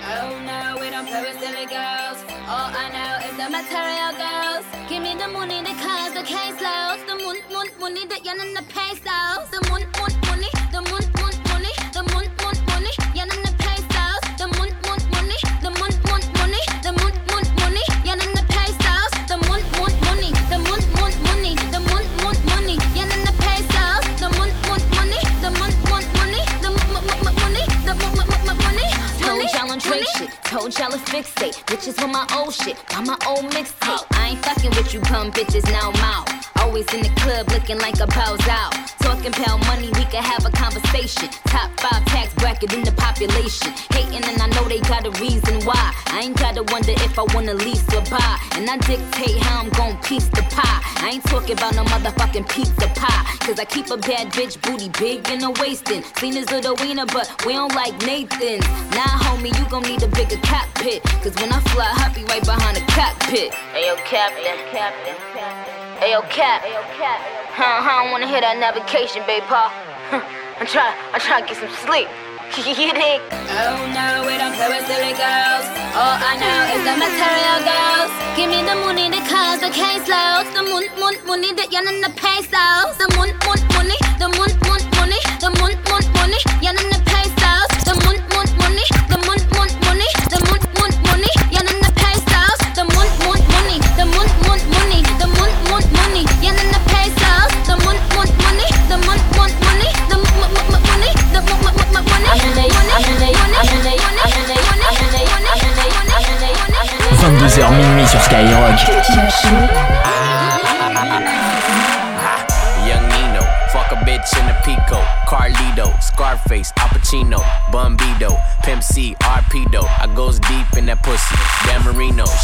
Oh no, we don't play with silly girls. All I know is the material girls. Give me the money, the cars, the case loads. The moon, moon, money, the yen and the pesos. The moon, Told Told y'all to fix it. Bitches with my old shit. Got my old mixtape. I ain't fucking with you bum bitches now I'm out. Always in the club looking like a bows out. Talking pound money, we can have a conversation. Top five tax bracket in the population. Hating and I know they got a reason why. I ain't gotta wonder if I wanna lease or buy. And I dictate how I'm gon' piece the pie. I ain't talking about no motherfucking pizza pie. Cause I keep a bad bitch booty big in the waistin'. Seen as little wiener, but we don't like Nathan's. Nah, homie, you gon' need a bigger cockpit. Cause when I fly, I'll be right behind the cockpit. Ayo, Captain. Captain. Ayo, Cap. Ayo, Cap. Huh, I don't wanna hear that navigation, babe, pa. I'm trying, I'm trying to get some sleep. you dig? Oh no, we don't play with silly girls. All I know is the material girls. Give me the money, the cars, the case loads. The moon, moon, money, the yen and the pesos. The moon, moon, money, the moon, moon, money. The moon,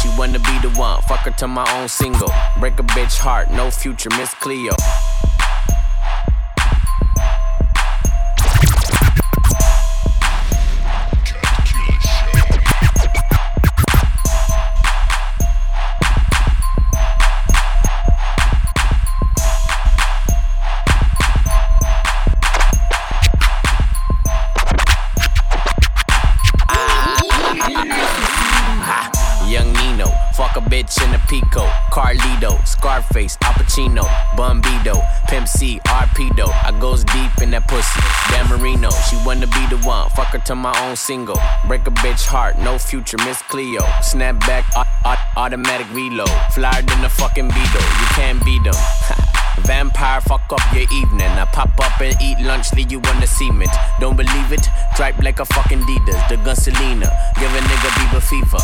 she wanna be the one. Fuck her to my own single. Break a bitch heart, no future, Miss Cleo. Fuck a bitch in a Pico, Carlito, Scarface, Al Pacino, Bambino, Pimp C, Arpedo. I goes deep in that pussy. Dan Marino, she wanna be the one. Fuck her to my own single. Break a bitch heart, no future, Miss Cleo. Snap back, au- au- automatic reload. Flyer than a fucking Beetle, you can't beat them. Vampire, fuck up your evening. I pop up and eat lunch, leave you on the cement. Don't believe it? Dripe like a fucking Adidas, the gun Selena. Give a nigga Bieber fever.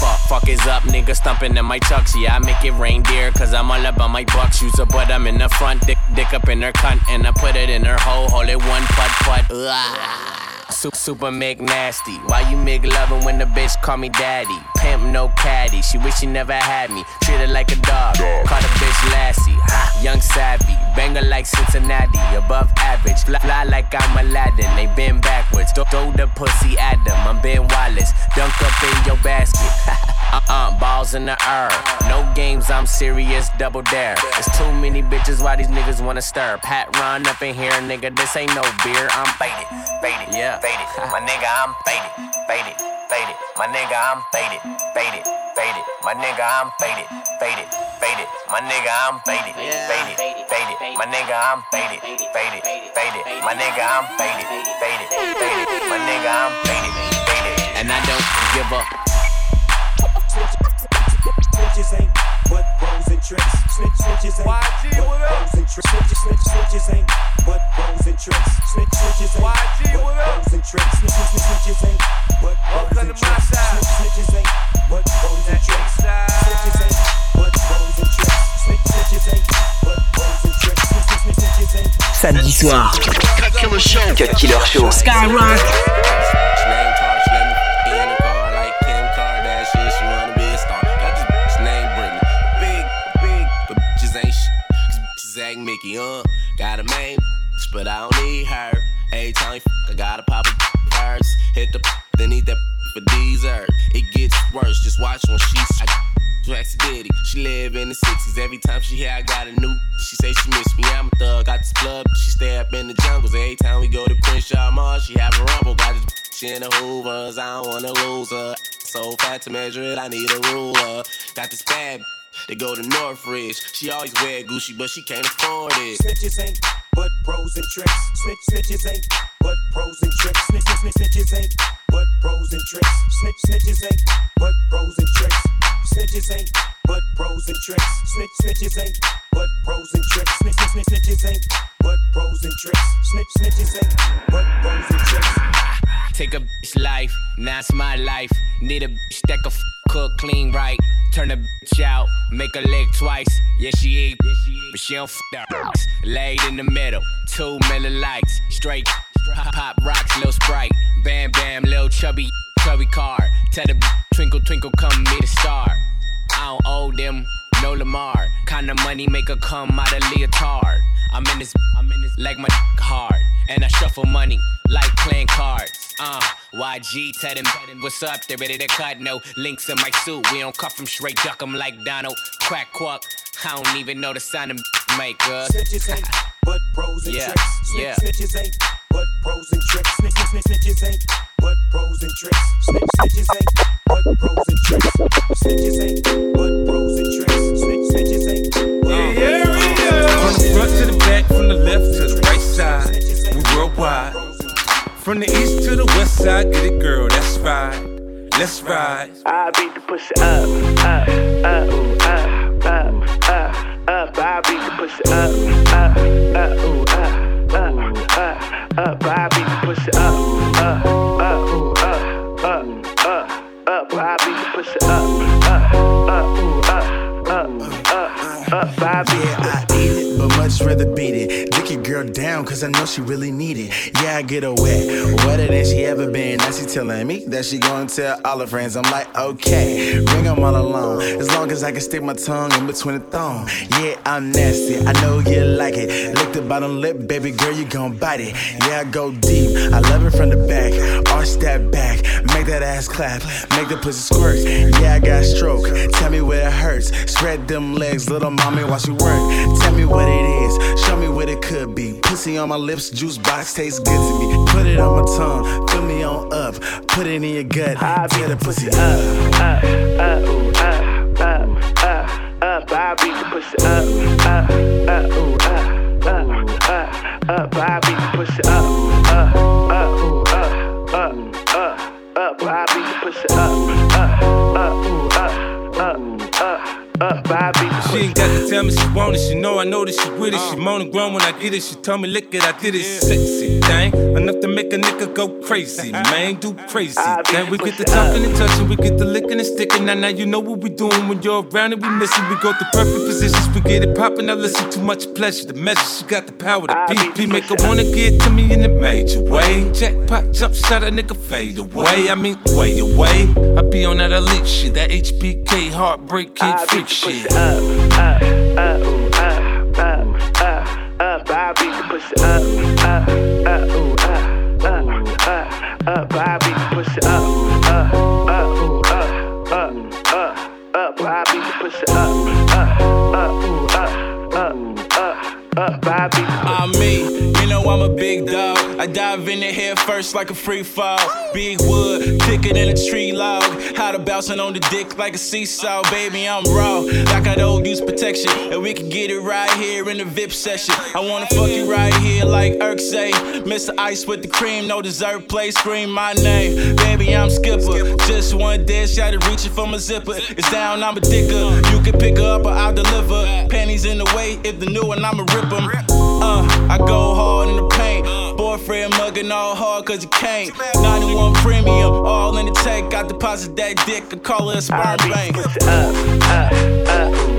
fuck. Fuck is up, nigga stumping in my chucks. Yeah, I make it reindeer, cause I'm all about my bucks. Use a butt, I'm in the front, dick, dick up in her cunt, and I put it in her hole, hold it one putt putt. Ugh. Super, super McNasty. Why you make loving when the bitch call me daddy? Pimp no caddy. She wish she never had me. Treat her like a dog. Call the bitch Lassie. Ha, Young savvy. Banger like Cincinnati. Above average. Fly, fly like I'm Aladdin. They bend backwards. Throw, throw the pussy at them. I'm Ben Wallace. Dunk up in your basket. Uh-uh, balls in the air. No games, I'm serious, double dare. There's too many bitches, why these niggas wanna stir? Pat run up in here, nigga, this ain't no beer. I'm faded, faded, yeah, faded. My nigga, I'm faded, faded, faded. My nigga, I'm faded, faded, faded. My nigga, I'm faded, faded, faded. My nigga, I'm faded, faded, faded. My nigga, I'm faded, faded, faded. My nigga, I'm faded, faded, faded. My nigga, I'm faded, faded. And I don't give up. Tricks. Snitch, snitches ain't YG, but what up? bros and tricks. Snitch, snitch, snitches ain't but bros and tricks. Snitch, snitches ain't YG, but what up? bros and tricks. Snitch, snitch, snitches ain't but bros Welcome and to my tricks. side. Snitch, snitches ain't but bros and That tricks. east side. Snitches ain't but bros and tricks. Snitch, snitches ain't but bros and tricks. Snitch, snitch, snitches ain't Samedi soir. Cut Killer Show. Cut Killer Show. Skyrock. Got a main, but I don't need her. Every time you fuck, I gotta pop a first. Hit the then eat that for dessert. It gets worse, just watch when she's. Drax Diddy, she live in the 60s. Every time she hear I got a new, she say she miss me. I'm a thug, got this blood, she stay up in the jungles. Every time we go to Crenshaw Mall, she have a rumble. Got this bitch in the hoovers, I don't wanna lose her. So fat to measure it, I need a ruler. Got this bad, they go to Northridge. She always wear Gucci, but she can't afford it. Snitches ain't but pros and tricks. Snitch, snitches ain't but pros and tricks. Snitch, snitch, snitches ain't but pros and tricks. Snitch, snitches ain't but pros and tricks. Snitches ain't but pros and tricks. Snitch, snitches ain't but pros and tricks. Snitch, snitch, snitches ain't but pros and tricks. Snitch, snitches ain't but pros and tricks. Take a bitch life, now it's my life. Need a bitch that can f- cook clean right. Turn a bitch out, make her lick twice. Yeah, she eat, but she don't f that. Laid in the middle, two million likes. Straight pop, pop rocks, little sprite. Bam, bam, little chubby, chubby car. Tell the twinkle, twinkle, come meet a star. I don't owe them no Lamar. Kinda money make her come out of leotard. I'm in this, I'm in this like my hard, and I shuffle money like playing cards. Uh, YG tell them what's up, they ready to cut. No links in my suit, we don't cut from straight duck 'em like Donald. Quack quack, I don't even know the sound of maker. Snitches ain't but pros and Yeah, tricks. Snitch, yeah. Snitches ain't but pros and tricks. Snitch, snitch, snitches ain't but pros and tricks. Snitch, snitches ain't but pros and tricks. Snitches ain't From the east to the west side, get it, girl, that's right. Let's ride. I beat the pussy up, up, up, up, up, up, up. I beat the pussy up, up, up, up, up, up, up. I beat the pussy up, up, up, up, up, up, up. I beat the pussy up, up, up, up, up, up, up. I beat the Yeah, I eat it, but much rather beat it. Your girl down, cause I know she really need it. Yeah, I get her wet, wetter than she ever been. Now she telling me that she gonna tell all her friends. I'm like, okay, bring them all along. As long as I can stick my tongue in between the thong. Yeah, I'm nasty, I know you like it. Lick the bottom lip, baby girl, you gon' bite it. Yeah, I go deep, I love it from the back. Arch that back, make that ass clap, make the pussy squirt. Yeah, I got stroke, tell me where it hurts. Spread them legs, little mommy, while she work. Tell me what it is, show me what it could be. Pussy on my lips, juice box tastes good to me. Put it on my tongue, fill me on up. Put it in your gut, tear the pussy up. up, up, ooh, up, up, up, up. I beat the pussy up, up, up, ooh, up, up, up, up. I beat the pussy up, up, up, ooh, up, up, up, up. I beat the pussy up, up, up, ooh, up, up, up, up. I beat the She ain't got to tell me she want it. She know I know that she with it. She moaning grown when I get it. She tell me lick it, I did it. Sexy thing, enough to make a nigga go crazy. Man, do crazy. Then we get the talking and touching, we get the licking and sticking. Now, now you know what we doing when you're around and we missing. We go through perfect positions, we get it popping. Now listen, too much pleasure. The measure, she got the power to beat. Beat make her wanna get to me in a major way. Jackpot, jump shot, a nigga fade away. I mean, way away. I be on that elite shit, that HBK heartbreak kid freak the shit. up, up, up, up, up, up, up. I beat the pussy up, up, up, ooh, up, up, up, up. I beat the pussy up, up, up, ooh, up, up, up, up. I beat the pussy up, up, up, ooh, up, up, up, pussy I'm me, you know I'm a big dog. I dive in the head first like a free fall. Big wood, thicker than a tree log. How to bouncing on the dick like a seesaw, baby. I'm raw, like I don't use protection. And we can get it right here in the VIP session. I wanna fuck you right here like Irk say. Mr. Ice with the cream, no dessert play. Scream my name, baby. I'm Skipper. Just one dish, out of reaching for my zipper. It's down, I'm a dicker. You can pick her up or I'll deliver. Panties in the way, if the new one, I'ma rip. Uh, I go hard in the paint. Boyfriend mugging all hard cause he can't. 91 premium, all in the tank. Got deposit that dick, I call it a sperm bank. up, up, up, up,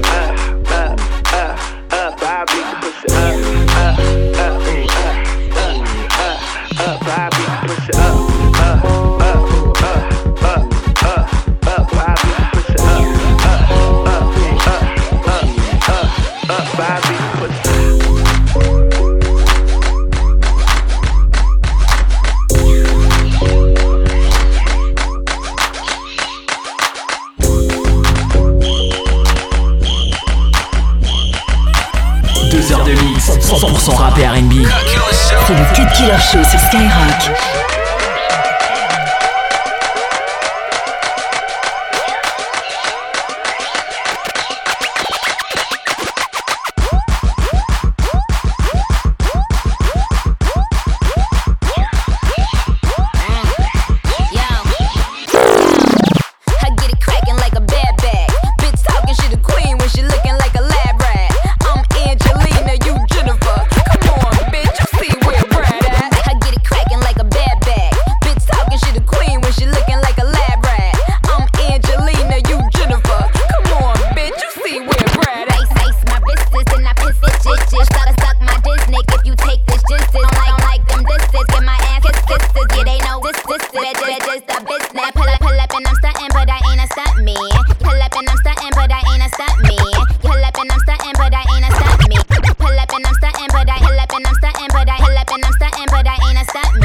100% rap et R&B. C'est le Cut Killer Show sur Skyrock. but I ain't a stunt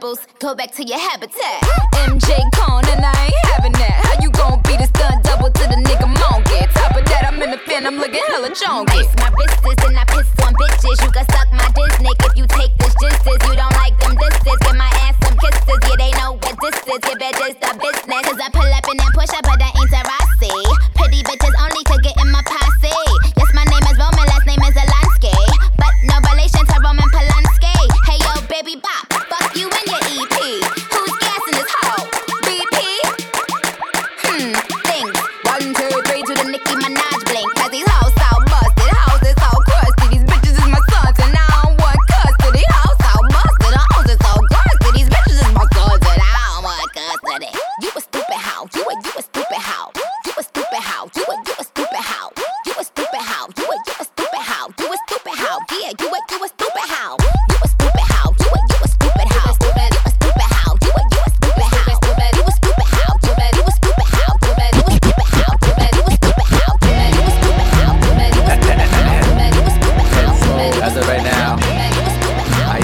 rebels. Go back to your habitat. MJ Cone and I ain't having that. How you gon' be the stunt double to the nigga monkey? Top of that, I'm in the pen, I'm looking hella chonky. Lace my wrists and I piss on bitches. You can suck my dick if you take this justice. You don't like them disses. Give my ass some kisses. Yeah, they know what this is. Give it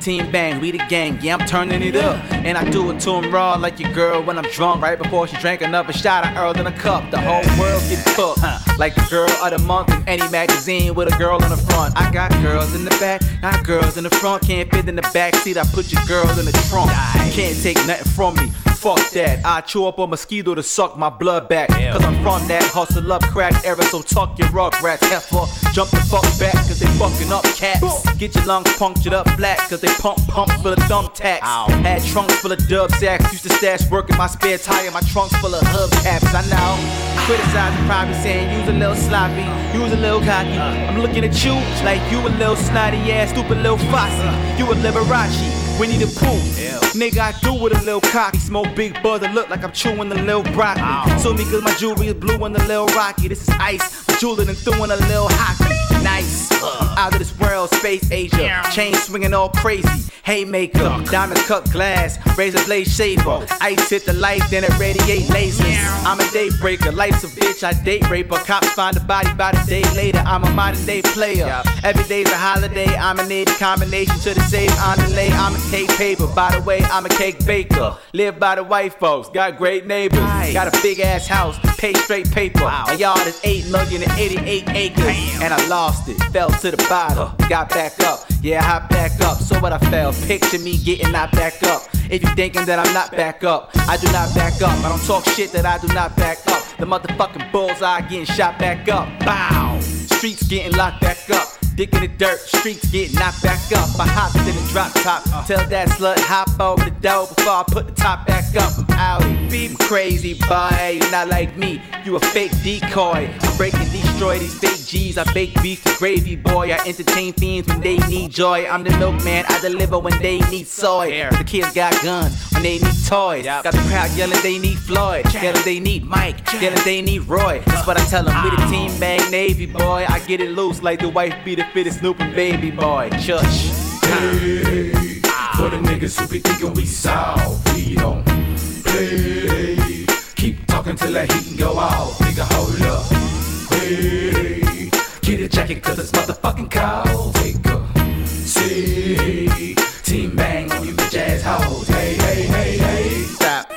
Team bang, we the gang, yeah, I'm turning it up. And I do it to him raw like your girl when I'm drunk. Right before she drank another shot, I Earl in a cup. The whole world gets fucked, huh? Like the girl of the month in any magazine with a girl in the front. I got girls in the back, not girls in the front. Can't fit in the back seat, I put your girl in the trunk. Can't take nothing from me. Fuck that. I chew up a mosquito to suck my blood back. Cause I'm from that hustle up crack era, so tuck your rug rats. Heifer, jump the fuck back, cause they fucking up cats. Get your lungs punctured up flat, cause they pump pump full of thumbtacks. Had trunks full of dub sacks, used to stash work in my spare tire, my trunks full of hubcaps. I know. Criticizing, probably saying use a little sloppy, use a little cocky. Uh. I'm looking at you like you a little snotty ass, stupid little fossy. You a Liberace. Winnie the Pooh. Yeah. Nigga, I do with a little cocky. Smoke big that look like I'm chewing the little broccoli. Ow. So me cause my jewelry is blue and the little rocky. This is ice. My jewelry and throwing a little hockey. Out of this world, space Asia. Chain swinging all crazy. Haymaker, diamond cut glass, razor blade shaver. Ice hit the light, then it radiate lasers. I'm a day breaker, life's a bitch, I date raper. Cops find a body by the day later. I'm a modern day player. Every day's a holiday, I'm a native combination to the same on the lay. I'm I'm a cake paper. By the way, I'm a cake baker. Live by the white folks, got great neighbors. Got a big ass house, pay straight paper. My yard is 8 million and 88 acres. And I lost it, fell to the bottom, got back up. Yeah, I back up. So what I fell, picture me getting knocked back up. If you thinking that I'm not back up, I do not back up. I don't talk shit that I do not back up. The motherfucking bullseye getting shot back up. Bow! Streets getting locked back up. Dick in the dirt, streets get knocked back up. I hopped in the drop top. Tell that slut hop over the door before I put the top back up. I'm out. I'm crazy, boy. You're not like me. You a fake decoy. I break and destroy these fake G's. I bake beef to gravy, boy. I entertain fiends when they need joy. I'm the milkman. I deliver when they need soy. The kids got guns when they need toys. Got the crowd yelling they need Floyd. Yelling they need Mike. Yelling they need Roy. That's what I tell them. With a team bang Navy, boy. I get it loose like the wife beat the fittest Snoop and baby boy. Church. Hey, for the niggas who be thinking we soft, we don't play. Keep talking till that heat go off, nigga. Hold up. Hey, get a jacket cause it's motherfucking cold. Take a seat. Team bang on you bitch ass hoes. Hey, hey, hey, hey. Stop.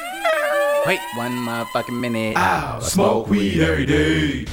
Wait one motherfucking minute. Ow, smoke weed every day.